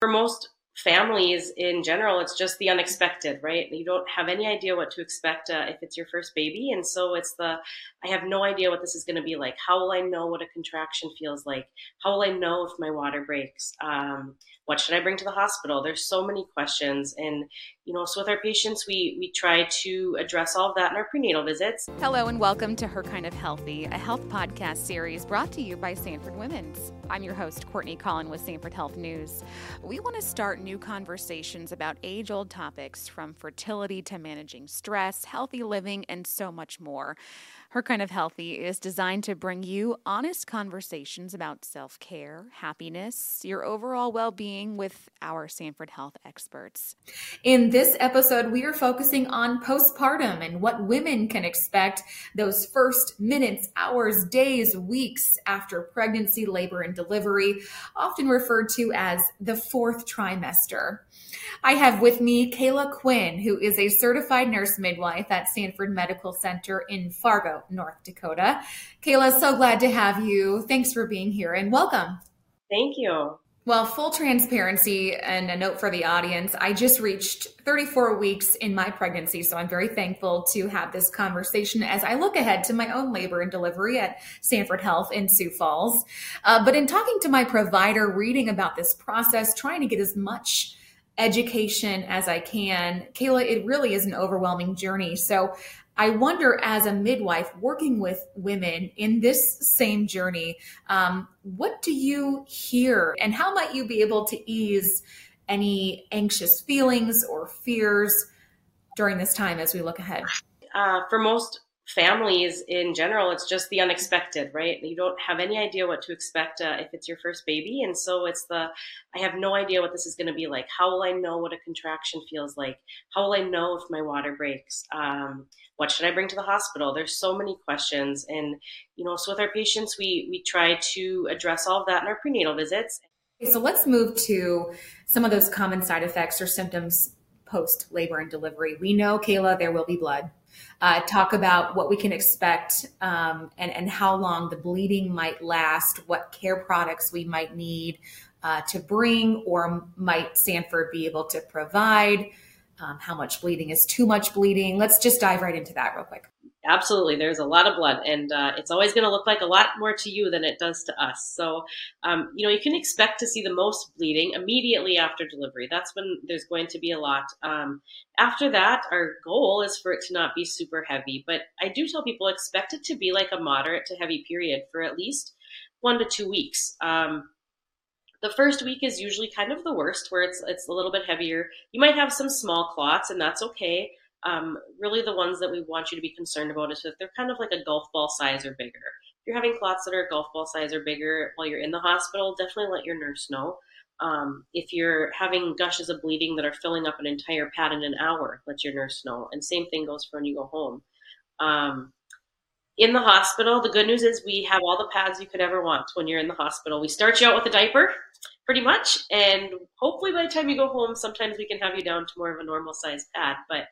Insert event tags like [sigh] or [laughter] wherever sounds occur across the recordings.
for most families in general, it's just the unexpected, right? You don't have any idea what to expect uh, if it's your first baby. And so it's the, I have no idea what this is going to be like. How will I know what a contraction feels like? How will I know if my water breaks? Um, what should I bring to the hospital? There's so many questions. And, you know, so with our patients, we, we try to address all of that in our prenatal visits. Hello, and welcome to Her Kind of Healthy, a health podcast series brought to you by Sanford Women's. I'm your host, Courtney Collen with Sanford Health News. We want to start new conversations about age old topics from fertility to managing stress, healthy living, and so much more. Her Kind of Healthy is designed to bring you honest conversations about self care, happiness, your overall well being with our Sanford Health experts. In this episode, we are focusing on postpartum and what women can expect those first minutes, hours, days, weeks after pregnancy, labor, and delivery, often referred to as the fourth trimester. I have with me Kayla Quinn, who is a certified nurse midwife at Sanford Medical Center in Fargo, North Dakota. Kayla, so glad to have you. Thanks for being here and welcome. Thank you. Well, full transparency and a note for the audience. I just reached 34 weeks in my pregnancy, so I'm very thankful to have this conversation as I look ahead to my own labor and delivery at Sanford Health in Sioux Falls. Uh, but in talking to my provider, reading about this process, trying to get as much education as I can. Kayla, it really is an overwhelming journey. So I wonder, as a midwife working with women in this same journey, um, what do you hear and how might you be able to ease any anxious feelings or fears during this time as we look ahead? Uh, for most families in general, it's just the unexpected, right? You don't have any idea what to expect uh, if it's your first baby. And so it's the, I have no idea what this is going to be like. How will I know what a contraction feels like? How will I know if my water breaks? Um, what should I bring to the hospital? There's so many questions. And, you know, so with our patients, we, we try to address all of that in our prenatal visits. okay, So let's move to some of those common side effects or symptoms post labor and delivery. We know, Kayla, there will be blood uh, talk about what we can expect um, and, and how long the bleeding might last, what care products we might need uh, to bring or might Sanford be able to provide, um, how much bleeding is too much bleeding. Let's just dive right into that real quick. Absolutely. There's a lot of blood, and uh, it's always going to look like a lot more to you than it does to us. So, um, you know, you can expect to see the most bleeding immediately after delivery. That's when there's going to be a lot. Um, after that, our goal is for it to not be super heavy, but I do tell people expect it to be like a moderate to heavy period for at least one to two weeks. Um, the first week is usually kind of the worst, where it's it's a little bit heavier. You might have some small clots, and that's okay. Um, really, the ones that we want you to be concerned about is if they're kind of like a golf ball size or bigger. If you're having clots that are golf ball size or bigger while you're in the hospital, definitely let your nurse know. Um, if you're having gushes of bleeding that are filling up an entire pad in an hour, let your nurse know. And same thing goes for when you go home. Um, in the hospital, the good news is we have all the pads you could ever want when you're in the hospital. We start you out with a diaper, pretty much, and hopefully by the time you go home, sometimes we can have you down to more of a normal size pad. But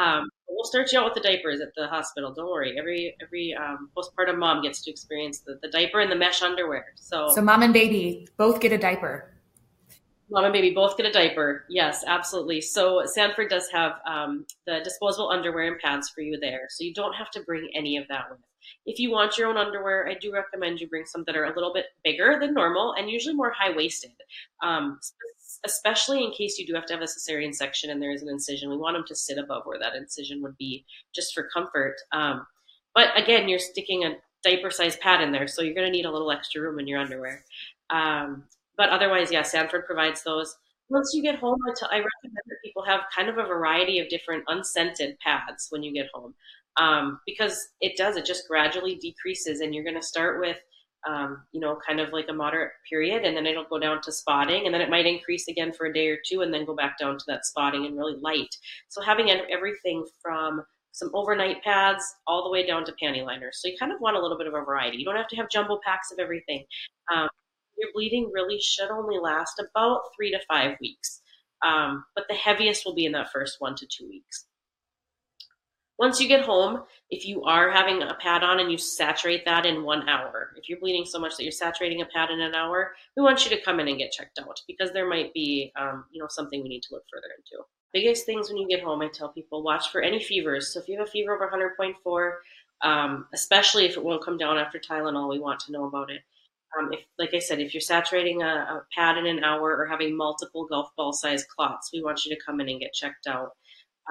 um, we'll start you out with the diapers at the hospital. Don't worry. Every every um, postpartum mom gets to experience the, the diaper and the mesh underwear. So so mom and baby both get a diaper. Mom and baby both get a diaper. Yes, absolutely. So Sanford does have um, the disposable underwear and pads for you there, so you don't have to bring any of that with. If you want your own underwear, I do recommend you bring some that are a little bit bigger than normal and usually more high waisted, um, especially in case you do have to have a cesarean section and there is an incision. We want them to sit above where that incision would be, just for comfort. Um, but again, you're sticking a diaper size pad in there, so you're going to need a little extra room in your underwear. Um, but otherwise, yeah, Sanford provides those. Once you get home, I, recommend that people have kind of a variety of different unscented pads when you get home, um, because it does. It just gradually decreases, and you're going to start with, um, you know, kind of like a moderate period, and then it'll go down to spotting, and then it might increase again for a day or two, and then go back down to that spotting and really light. So having everything from some overnight pads all the way down to panty liners. So you kind of want a little bit of a variety. You don't have to have jumbo packs of everything. Um, your bleeding really should only last about three to five weeks. Um, but the heaviest will be in that first one to two weeks. Once you get home, if you are having a pad on and you saturate that in one hour, if you're bleeding so much that you're saturating a pad in an hour, we want you to come in and get checked out because there might be, um, you know, something we need to look further into. Biggest things when you get home, I tell people watch for any fevers. So if you have a fever over 100.4, um, especially if it won't come down after Tylenol, we want to know about it. Um, if, like I said, if you're saturating a, a, pad in an hour or having multiple golf ball sized clots, we want you to come in and get checked out.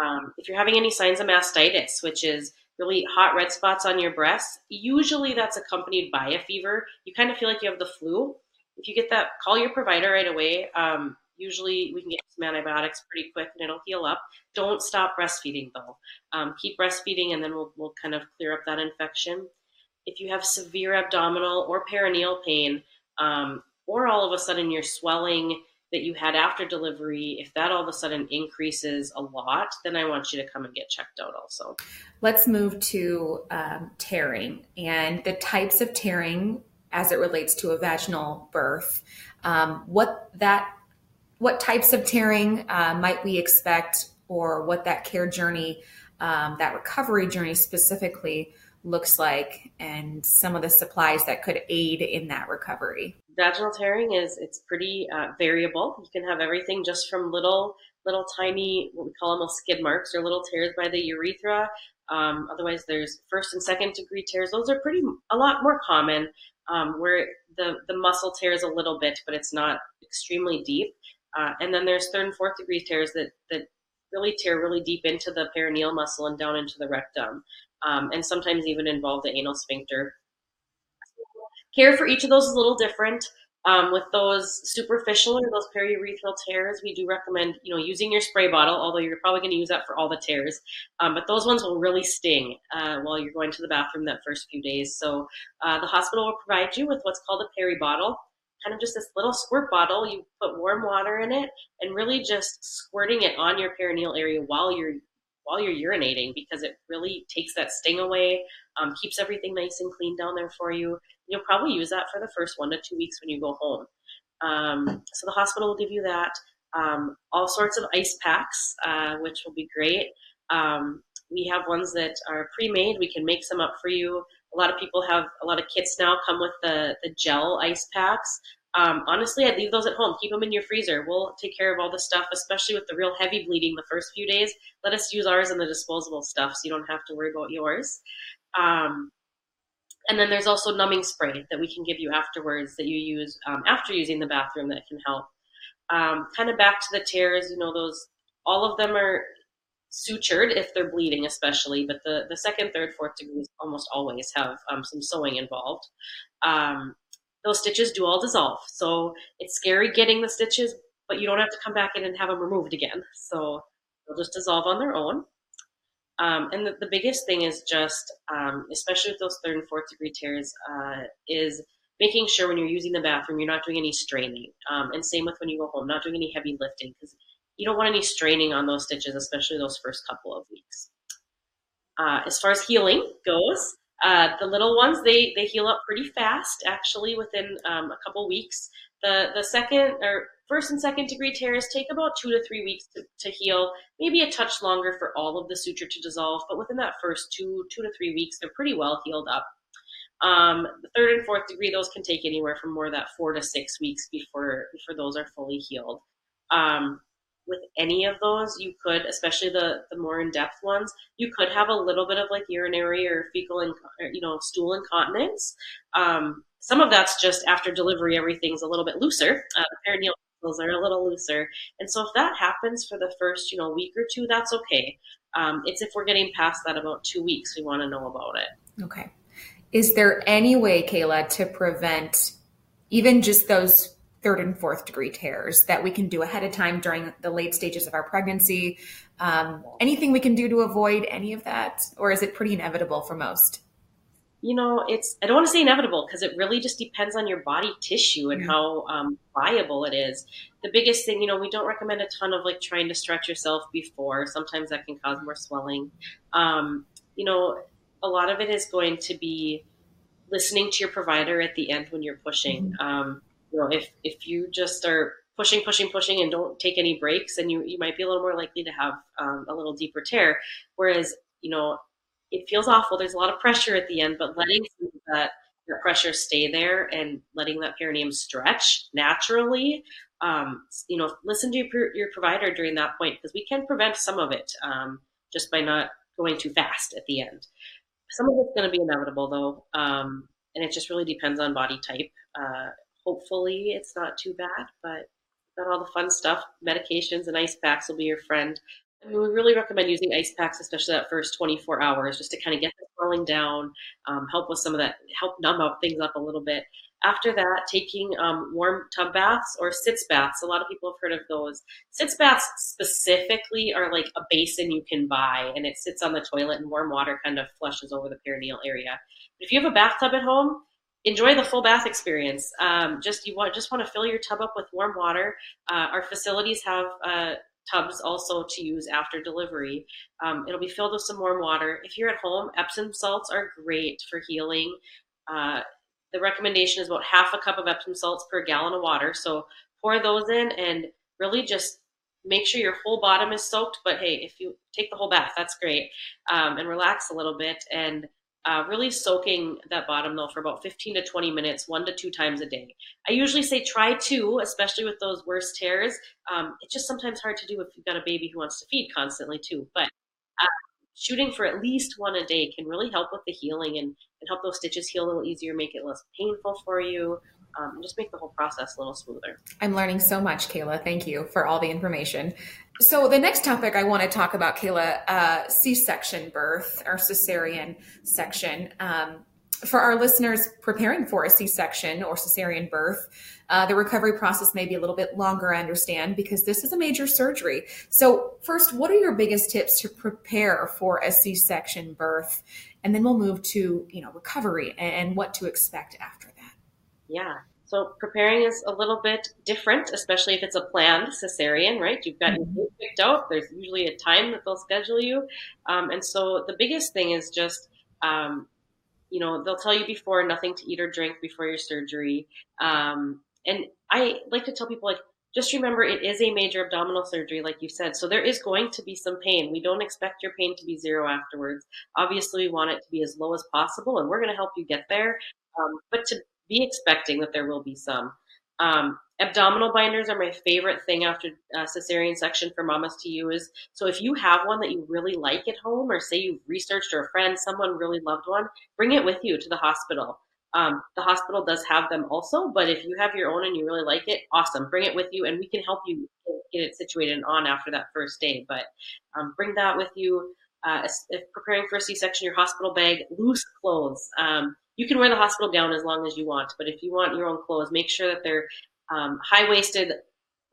Um, if you're having any signs of mastitis, which is really hot red spots on your breasts, usually that's accompanied by a fever. You kind of feel like you have the flu. If you get that, call your provider right away. Um, usually we can get some antibiotics pretty quick and it'll heal up. Don't stop breastfeeding though. Um, keep breastfeeding and then we'll, we'll kind of clear up that infection. If you have severe abdominal or perineal pain, um, or all of a sudden you're swelling that you had after delivery, if that all of a sudden increases a lot, then I want you to come and get checked out also. Let's move to um, tearing and the types of tearing as it relates to a vaginal birth. Um, what that, what types of tearing uh, might we expect, or what that care journey, um, that recovery journey specifically looks like, and some of the supplies that could aid in that recovery vaginal tearing is it's pretty uh, variable. You can have everything just from little little tiny what we call them skid marks or little tears by the urethra. Um, otherwise, there's first and second degree tears. Those are pretty a lot more common, um, where the the muscle tears a little bit, but it's not extremely deep. Uh, and then there's third and fourth degree tears that that really tear really deep into the perineal muscle and down into the rectum, um, and sometimes even involve the anal sphincter. Care for each of those is a little different. Um, with those superficial or those periurethral tears, we do recommend you know using your spray bottle. Although you're probably going to use that for all the tears, um, but those ones will really sting uh, while you're going to the bathroom that first few days. So uh, the hospital will provide you with what's called a peri bottle, kind of just this little squirt bottle. You put warm water in it and really just squirting it on your perineal area while you're while you're urinating because it really takes that sting away, um, keeps everything nice and clean down there for you you'll probably use that for the first one to two weeks when you go home. Um, so the hospital will give you that. Um, all sorts of ice packs, uh, which will be great. Um, we have ones that are pre-made. We can make some up for you. A lot of people have a lot of kits now come with the the gel ice packs. Um, honestly, I'd leave those at home. Keep them in your freezer. We'll take care of all the stuff, especially with the real heavy bleeding the first few days. Let us use ours and the disposable stuff, so you don't have to worry about yours. Um, and then there's also numbing spray that we can give you afterwards that you use um, after using the bathroom that can help. Um, kind of back to the tears, you know, those all of them are sutured if they're bleeding, especially, but the, the second, third, fourth degrees almost always have um, some sewing involved. Um, those stitches do all dissolve. So it's scary getting the stitches, but you don't have to come back in and have them removed again. So they'll just dissolve on their own. Um, and the, the, biggest thing is just, um, especially with those third and fourth degree tears, uh, is making sure when you're using the bathroom, you're not doing any straining. Um, and same with when you go home, not doing any heavy lifting because you don't want any straining on those stitches, especially those first couple of weeks. Uh, as far as healing goes, uh, the little ones they they heal up pretty fast, actually within um, a couple weeks. The the second or first and second degree tears take about two to three weeks to, to heal, maybe a touch longer for all of the suture to dissolve, but within that first two two to three weeks, they're pretty well healed up. Um, the third and fourth degree, those can take anywhere from more that four to six weeks before before those are fully healed. Um, with any of those, you could, especially the the more in depth ones, you could have a little bit of like urinary or fecal, and you know, stool incontinence. Um, some of that's just after delivery, everything's a little bit looser. Uh, the perineal muscles are a little looser, and so if that happens for the first, you know, week or two, that's okay. Um, it's if we're getting past that about two weeks, we want to know about it. Okay. Is there any way, Kayla, to prevent even just those third and fourth degree tears that we can do ahead of time during the late stages of our pregnancy? Um, anything we can do to avoid any of that, or is it pretty inevitable for most? You know, it's I don't want to say inevitable because it really just depends on your body tissue and yeah. how um, viable it is. The biggest thing, you know, we don't recommend a ton of like trying to stretch yourself before. Sometimes that can cause more swelling. Um, you know, a lot of it is going to be listening to your provider at the end when you're pushing. Mm-hmm. You know, if if you just are pushing, pushing, pushing, and don't take any breaks, then you you might be a little more likely to have um, a little deeper tear. Whereas you know, it feels awful. There's a lot of pressure at the end, but letting that, that pressure stay there and letting that perineum stretch naturally, um, you know, listen to your, your provider during that point because we can prevent some of it um, just by not going too fast at the end. Some of it's going to be inevitable though, um, and it just really depends on body type. Uh, hopefully, it's not too bad, but got all the fun stuff. Medications and ice packs will be your friend. I mean, we really recommend using ice packs, especially that first 24 hours, just to kind of get the swelling down, um, help with some of that, help numb up things up a little bit. After that, taking um, warm tub baths or sitz baths. A lot of people have heard of those. Sitz baths specifically are like a basin you can buy, and it sits on the toilet, and warm water kind of flushes over the perineal area. But if you have a bathtub at home, enjoy the full bath experience. Um, just you want just want to fill your tub up with warm water. Uh, our facilities have uh, tubs also to use after delivery. Um, it'll be filled with some warm water. If you're at home, Epsom salts are great for healing. Uh, the recommendation is about half a cup of Epsom salts per gallon of water. So pour those in and really just make sure your whole bottom is soaked. But hey, if you take the whole bath, that's great. Um, and relax a little bit and uh, really soaking that bottom though for about 15 to 20 minutes, one to two times a day. I usually say try two, especially with those worst tears. Um, it's just sometimes hard to do if you've got a baby who wants to feed constantly too. But uh, shooting for at least one a day can really help with the healing and, and help those stitches heal a little easier, make it less painful for you. Um, just make the whole process a little smoother. I'm learning so much, Kayla. Thank you for all the information. So, the next topic I want to talk about, Kayla, uh, C section birth or cesarean section. Um, for our listeners preparing for a C section or cesarean birth, uh, the recovery process may be a little bit longer, I understand, because this is a major surgery. So, first, what are your biggest tips to prepare for a C section birth? And then we'll move to, you know, recovery and what to expect after. Yeah. So preparing is a little bit different, especially if it's a planned cesarean, right? You've got mm-hmm. your picked out. There's usually a time that they'll schedule you. Um, and so the biggest thing is just um, you know, they'll tell you before nothing to eat or drink before your surgery. Um, and I like to tell people like, just remember it is a major abdominal surgery, like you said. So there is going to be some pain. We don't expect your pain to be zero afterwards. Obviously, we want it to be as low as possible, and we're going to help you get there. Um, but to be expecting that there will be some. Um, abdominal binders are my favorite thing after uh, cesarean section for mamas to use. So if you have one that you really like at home, or say you've researched or a friend, someone really loved one, bring it with you to the hospital. Um, the hospital does have them also, but if you have your own and you really like it, awesome. Bring it with you, and we can help you get it situated and on after that first day. But um, bring that with you. Uh, if preparing for a C-section, your hospital bag, loose clothes. Um, you can wear the hospital gown as long as you want, but if you want your own clothes, make sure that they're um, high waisted,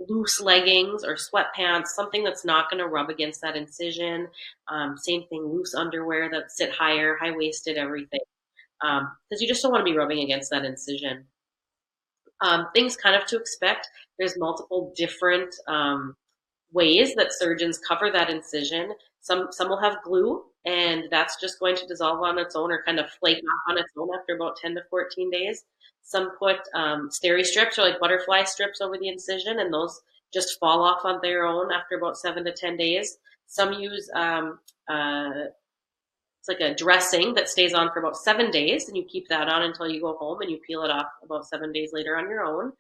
loose leggings or sweatpants, something that's not going to rub against that incision. Um, same thing, loose underwear that sit higher, high waisted, everything. Because um, you just don't want to be rubbing against that incision. Um, things kind of to expect. There's multiple different um, ways that surgeons cover that incision. Some some will have glue, and that's just going to dissolve on its own or kind of flake off on its own after about 10 to 14 days. Some put um, steri strips or like butterfly strips over the incision, and those just fall off on their own after about seven to 10 days. Some use um, uh, it's like a dressing that stays on for about seven days, and you keep that on until you go home, and you peel it off about seven days later on your own.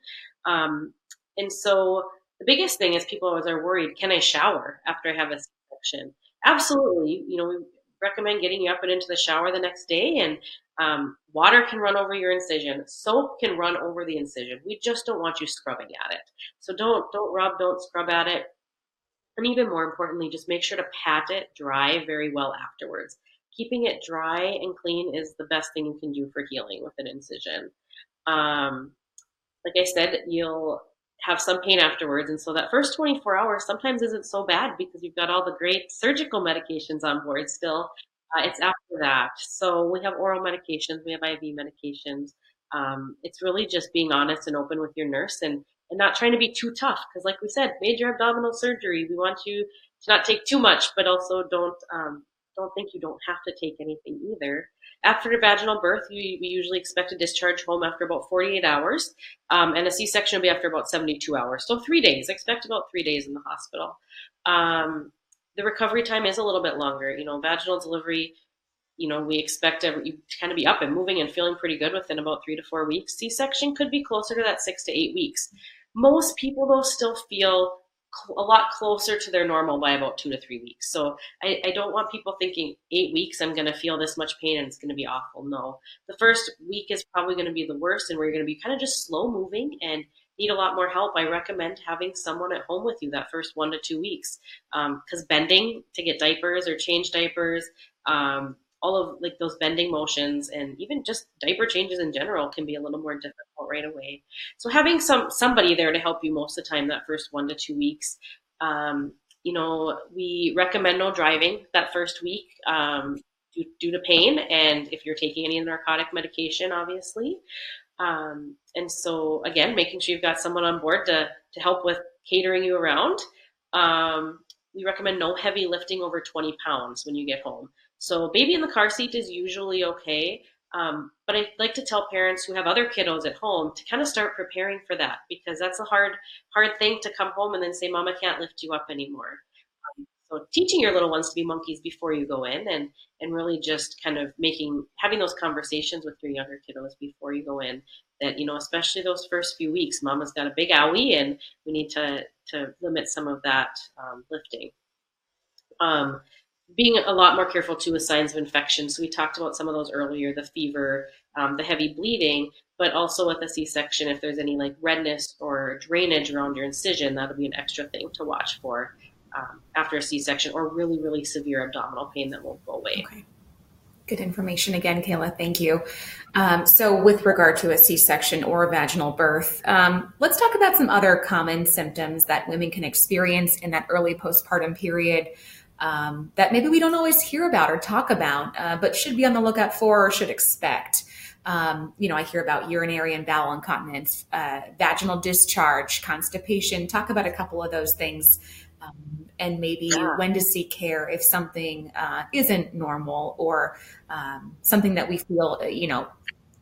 Um, and so the biggest thing is people always are worried: Can I shower after I have a C-section? Absolutely, you know, we recommend getting you up and into the shower the next day and um, water can run over your incision. Soap can run over the incision. We just don't want you scrubbing at it. So don't don't rub don't scrub at it. And even more importantly just make sure to pat it dry very well afterwards. Keeping it dry and clean is the best thing you can do for healing with an incision. Um, like i said you'll have some pain afterwards. And so that first 24 hours sometimes isn't so bad because you've got all the great surgical medications on board still. Uh, it's after that. So we have oral medications, we have IV medications. Um, it's really just being honest and open with your nurse and, and not trying to be too tough. Because, like we said, major abdominal surgery, we want you to not take too much, but also don't um, don't think you don't have to take anything either. After a vaginal birth, you, we usually expect to discharge home after about 48 hours, um, and a C-section will be after about 72 hours. So three days. Expect about three days in the hospital. Um, the recovery time is a little bit longer. You know, vaginal delivery, you know, we expect every, you kind of be up and moving and feeling pretty good within about three to four weeks. C section could be closer to that six to eight weeks. Most people, though, still feel a lot closer to their normal by about two to three weeks. So I, I don't want people thinking eight weeks I'm going to feel this much pain and it's going to be awful. No, the first week is probably going to be the worst, and where you're going to be kind of just slow moving and need a lot more help. I recommend having someone at home with you that first one to two weeks because um, bending to get diapers or change diapers. Um, all of like those bending motions and even just diaper changes in general can be a little more difficult right away. So having some somebody there to help you most of the time that first one to two weeks. Um, you know, we recommend no driving that first week um, due, due, to pain, and if you're taking any narcotic medication, obviously. Um, and so again, making sure you've got someone on board to to help with catering you around. Um, we recommend no heavy lifting over 20 pounds when you get home. So baby in the car seat is usually okay. Um, but I like to tell parents who have other kiddos at home to kind of start preparing for that because that's a hard, hard thing to come home and then say, "Mama can't lift you up anymore." Um, so teaching your little ones to be monkeys before you go in, and and really just kind of making having those conversations with your younger kiddos before you go in. That you know, especially those first few weeks, Mama's got a big owie, and we need to to limit some of that um, lifting. Being a lot more careful too with signs of infection. So we talked about some of those earlier, the fever, um, the heavy bleeding, but also with a C-section, if there's any like redness or drainage around your incision, that'll be an extra thing to watch for um, after a C-section or really, really severe abdominal pain that won't go away. Okay. Good information again, Kayla. Thank you. Um, so, with regard to a C section or a vaginal birth, um, let's talk about some other common symptoms that women can experience in that early postpartum period um, that maybe we don't always hear about or talk about, uh, but should be on the lookout for or should expect. Um, you know, I hear about urinary and bowel incontinence, uh, vaginal discharge, constipation. Talk about a couple of those things, um, and maybe yeah. when to seek care if something uh, isn't normal or um, something that we feel, uh, you know,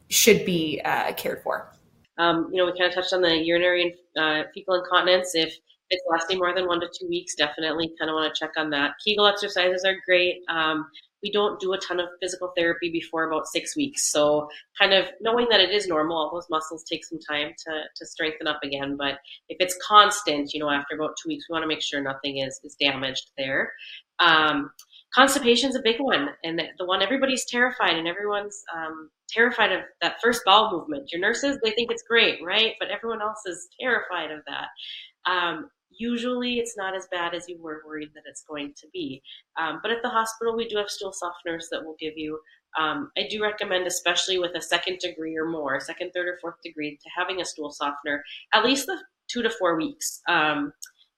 should be uh, cared for. Um, you know, we kind of touched on the urinary and uh, fecal incontinence. If it's lasting more than one to two weeks, definitely kind of want to check on that. Kegel exercises are great. Um, we don't do a ton of physical therapy before about six weeks. So, kind of knowing that it is normal, all those muscles take some time to, to strengthen up again. But if it's constant, you know, after about two weeks, we want to make sure nothing is, is damaged there. Um, constipation is a big one, and the one everybody's terrified, and everyone's um, terrified of that first bowel movement. Your nurses, they think it's great, right? But everyone else is terrified of that. Um, usually it's not as bad as you were worried that it's going to be. Um, but at the hospital, we do have stool softeners that will give you. Um, I do recommend, especially with a second degree or more, second, third, or fourth degree, to having a stool softener at least the two to four weeks. Um,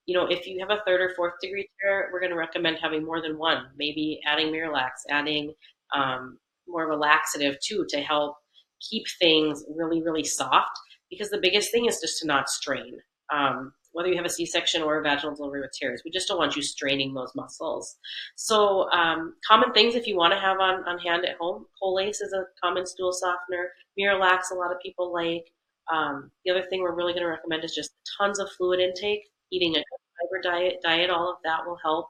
you know, if you have a third or fourth degree tear, we're going to recommend having more than one. Maybe adding Miralax, adding um, more of a laxative too to help keep things really, really soft. Because the biggest thing is just to not strain. Um, whether you have a C-section or a vaginal delivery with tears. We just don't want you straining those muscles. So um, common things if you want to have on, on hand at home, Colace is a common stool softener. Miralax, a lot of people like. Um, the other thing we're really going to recommend is just tons of fluid intake, eating a fiber diet. Diet, all of that will help.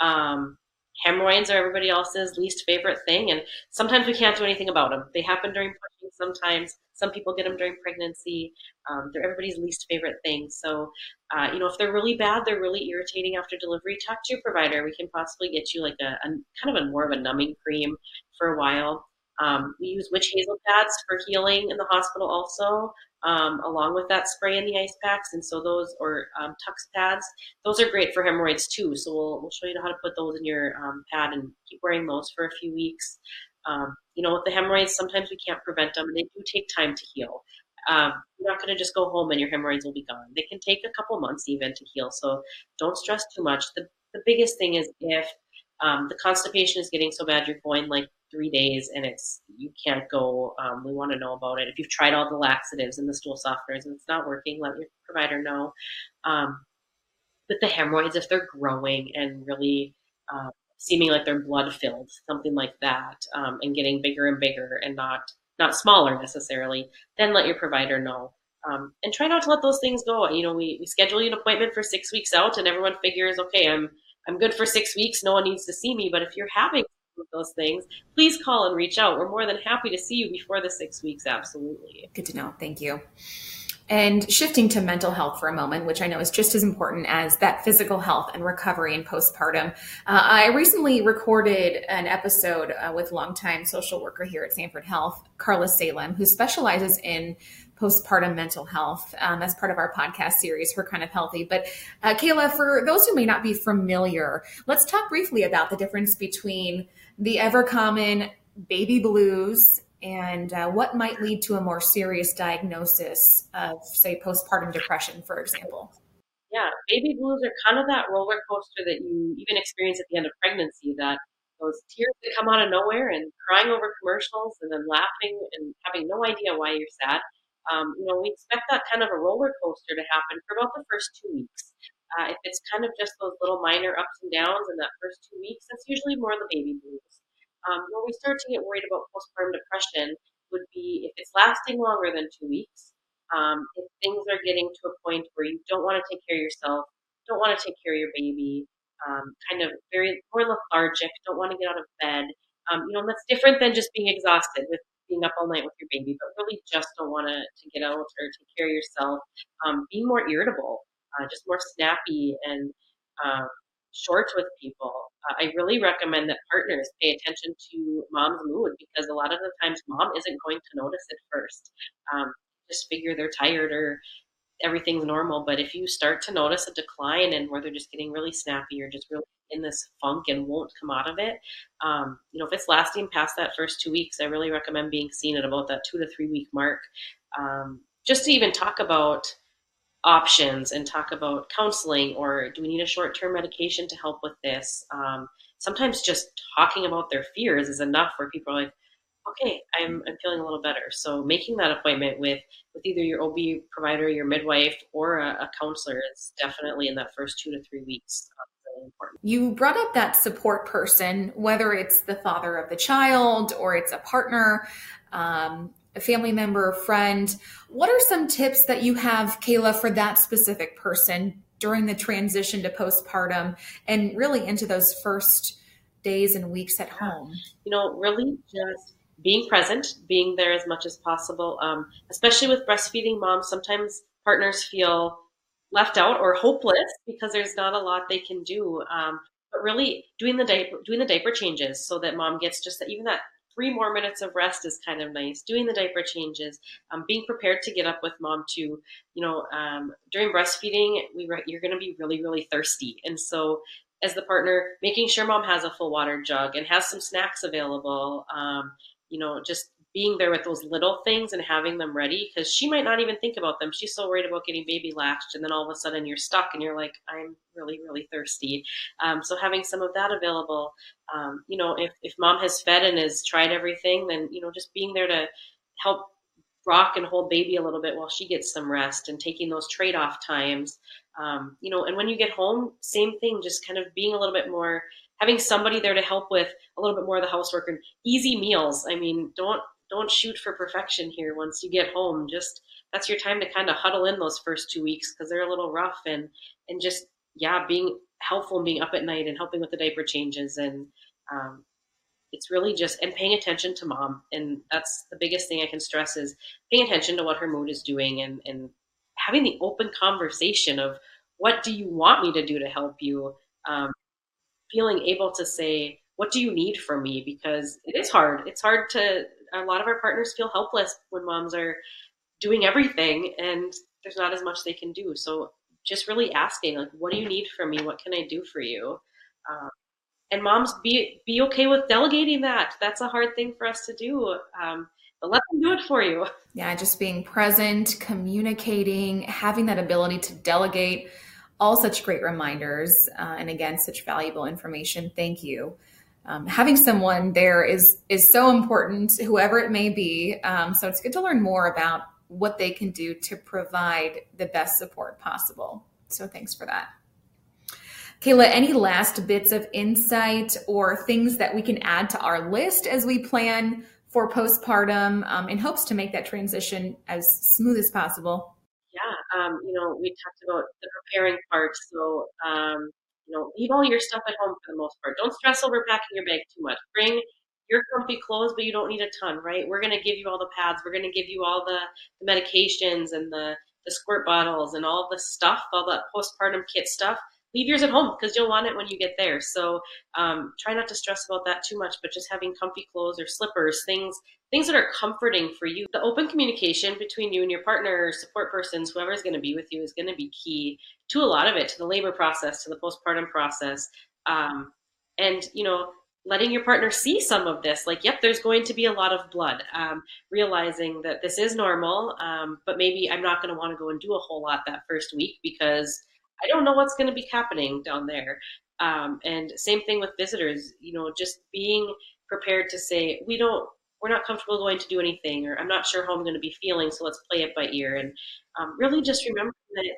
Um, hemorrhoids are everybody else's least favorite thing, and sometimes we can't do anything about them. They happen during pushing. Sometimes some people get them during pregnancy. Um, they're everybody's least favorite thing. So, uh, you know, if they're really bad, they're really irritating after delivery. Talk to your provider. We can possibly get you like a, a kind of a more of a numbing cream for a while. Um, we use witch hazel pads for healing in the hospital also, um, along with that spray and the ice packs. And so those, or um, Tucks pads, those are great for hemorrhoids too. So we'll, we'll show you how to put those in your um, pad and keep wearing those for a few weeks. Um, you know, with the hemorrhoids, sometimes we can't prevent them and they do take time to heal. Um, you're not going to just go home and your hemorrhoids will be gone. They can take a couple months even to heal. So don't stress too much. The, the biggest thing is if um, the constipation is getting so bad you're going like three days and it's you can't go um, we want to know about it if you've tried all the laxatives and the stool softeners and it's not working let your provider know um, but the hemorrhoids if they're growing and really uh, seeming like they're blood filled something like that um, and getting bigger and bigger and not not smaller necessarily then let your provider know um, and try not to let those things go you know we, we schedule an appointment for six weeks out and everyone figures okay i'm I'm good for six weeks. No one needs to see me. But if you're having those things, please call and reach out. We're more than happy to see you before the six weeks. Absolutely. Good to know. Thank you. And shifting to mental health for a moment, which I know is just as important as that physical health and recovery and postpartum. Uh, I recently recorded an episode uh, with longtime social worker here at Sanford Health, Carla Salem, who specializes in postpartum mental health um, as part of our podcast series, Her Kind of Healthy. But uh, Kayla, for those who may not be familiar, let's talk briefly about the difference between the ever common baby blues and uh, what might lead to a more serious diagnosis of, say, postpartum depression, for example? Yeah, baby blues are kind of that roller coaster that you even experience at the end of pregnancy that those tears that come out of nowhere and crying over commercials and then laughing and having no idea why you're sad. Um, you know, we expect that kind of a roller coaster to happen for about the first two weeks. Uh, if it's kind of just those little minor ups and downs in that first two weeks, that's usually more the baby blues. Um, where we start to get worried about postpartum depression would be if it's lasting longer than two weeks, um, if things are getting to a point where you don't want to take care of yourself, don't want to take care of your baby, um, kind of very more lethargic, don't want to get out of bed. Um, you know, that's different than just being exhausted with being up all night with your baby, but really just don't want to, to get out or take care of yourself. Um, being more irritable, uh, just more snappy and um, short with people. Uh, I really recommend that partners pay attention to mom's mood because a lot of the times mom isn't going to notice it first. Um, just figure they're tired or everything's normal. But if you start to notice a decline and where they're just getting really snappy or just really in this funk and won't come out of it, um, you know, if it's lasting past that first two weeks, I really recommend being seen at about that two to three week mark. Um, just to even talk about options and talk about counseling or do we need a short-term medication to help with this um, sometimes just talking about their fears is enough where people are like okay I'm, I'm feeling a little better so making that appointment with with either your ob provider your midwife or a, a counselor is definitely in that first two to three weeks uh, really important. You brought up that support person, whether it's the father of the child or it's a partner. Um, a family member, a friend. What are some tips that you have, Kayla, for that specific person during the transition to postpartum and really into those first days and weeks at home? You know, really just being present, being there as much as possible, um, especially with breastfeeding moms. Sometimes partners feel left out or hopeless because there's not a lot they can do. Um, but really doing the diaper, doing the diaper changes so that mom gets just that, even that three more minutes of rest is kind of nice. Doing the diaper changes, um, being prepared to get up with mom too. You know, um, during breastfeeding, we re- you're going to be really, really thirsty, and so as the partner, making sure mom has a full water jug and has some snacks available. Um, you know, just being there with those little things and having them ready because she might not even think about them. She's so worried about getting baby latched, and then all of a sudden you're stuck and you're like, I'm really, really thirsty. Um, so having some of that available, um, you know, if, if mom has fed and has tried everything, then, you know, just being there to help rock and hold baby a little bit while she gets some rest and taking those trade off times. Um, you know, and when you get home, same thing, just kind of being a little bit more having somebody there to help with a little bit more of the housework and easy meals. I mean, don't don't shoot for perfection here once you get home. Just that's your time to kind of huddle in those first two weeks because they're a little rough and and just yeah being helpful and being up at night and helping with the diaper changes and um, it's really just and paying attention to mom. And that's the biggest thing i can stress is paying attention to what her mood is doing and and having the open conversation of what do you want me to do to help you? Um, feeling able to say what do you need from me? Because it is hard. It's hard to a lot of our partners feel helpless when moms are doing everything and there's not as much they can do. So just really asking, like, what do you need from me? What can I do for you? Um, and moms, be be okay with delegating that. That's a hard thing for us to do. Um, but let them do it for you. [laughs] Yeah, just being present, communicating, having that ability to delegate, all such great reminders, uh, and again, such valuable information. Thank you um, having someone there is is so important, whoever it may be. Um, so it's good to learn more about what they can do to provide the best support possible. So thanks for that. Kayla, any last bits of insight or things that we can add to our list as we plan for postpartum um, in hopes to make that transition as smooth as possible? Yeah, um, you know, we talked about the preparing part. So, um, you know, leave all your stuff at home for the most part. Don't stress over packing your bag too much. Bring your comfy clothes, but you don't need a ton, right? We're to give you all the pads. We're to give you all the, the medications and the, the squirt bottles and all the stuff, all that postpartum kit stuff. Leave yours at home because you'll want it when you get there. So um, try not to stress about that too much, but just having comfy clothes or slippers, things things that are comforting for you. The open communication between you and your partner, support persons, whoever is going to be with you, is going to be key to a lot of it, to the labor process, to the postpartum process. Um, and you know, letting your partner see some of this like yep there's going to be a lot of blood um, realizing that this is normal um, but maybe i'm not going to want to go and do a whole lot that first week because i don't know what's going to be happening down there. Um, and same thing with visitors you know just being prepared to say we don't we're not comfortable going to do anything or i'm not sure how i'm going to be feeling so let's play it by ear. And um, really just remember that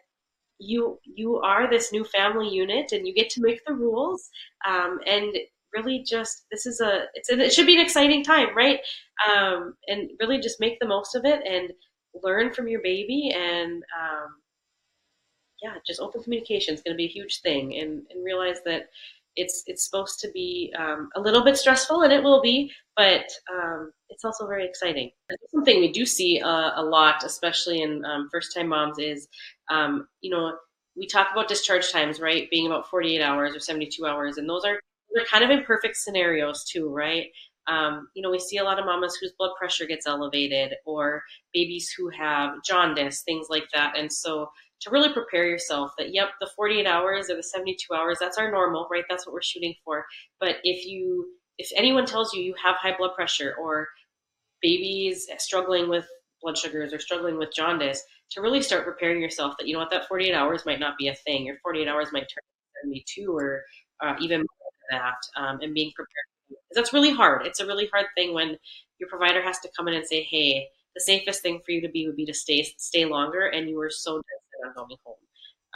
you you are this new family unit and you get to make the rules. Um, and really just this is a it's a, it should be an exciting time, right? Um, and really just make the most of it and learn from your baby and um, yeah, just open communication is going to be a huge thing, and and realize that it's it's supposed to be um, a little bit stressful, and it will be, but um, it's also very exciting. Something we do see uh, a lot, especially in um, first time moms, is um, you know we talk about discharge times, right, being about 48 hours or 72 hours, and those are they're kind of imperfect scenarios too, right? Um, you know, we see a lot of mamas whose blood pressure gets elevated or babies who have jaundice, things like that. And so to really prepare yourself that, yep, the 48 hours or the 72 hours, that's our normal, right? That's what we're shooting for. But if you, if anyone tells you you have high blood pressure or babies struggling with blood sugars or struggling with jaundice, to really start preparing yourself that, you know what, that 48 hours might not be a thing. Your 48 hours might turn into 72 or uh, even that um, and being prepared. That's really hard. It's a really hard thing when your provider has to come in and say, "Hey, the safest thing for you to be would be to stay stay longer," and you were so on going home.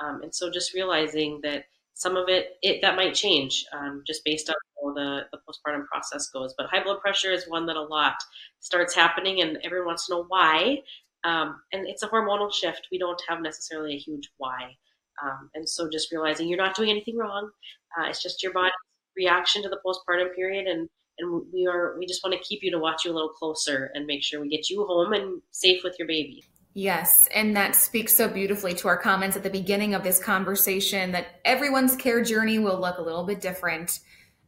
Um, and so just realizing that some of it, it that might change um, just based on how the, the postpartum process goes. But high blood pressure is one that a lot starts happening, and everyone wants to know why. Um, and it's a hormonal shift. We don't have necessarily a huge why. Um, and so just realizing you're not doing anything wrong. Uh, it's just your body reaction to the postpartum period and and we are we just want to keep you to watch you a little closer and make sure we get you home and safe with your baby. Yes, and that speaks so beautifully to our comments at the beginning of this conversation that everyone's care journey will look a little bit different.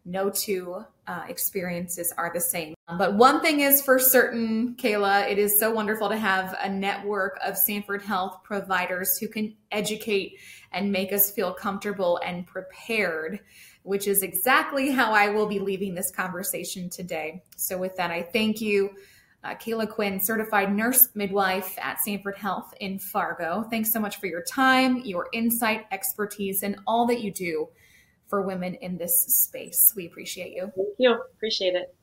No two uh, experiences are the same. But one thing is for certain, Kayla, it is so wonderful to have a network of Sanford Health providers who can educate and make us feel comfortable and prepared which is exactly how I will be leaving this conversation today. So, with that, I thank you, uh, Kayla Quinn, certified nurse midwife at Sanford Health in Fargo. Thanks so much for your time, your insight, expertise, and all that you do for women in this space. We appreciate you. Thank you. Appreciate it.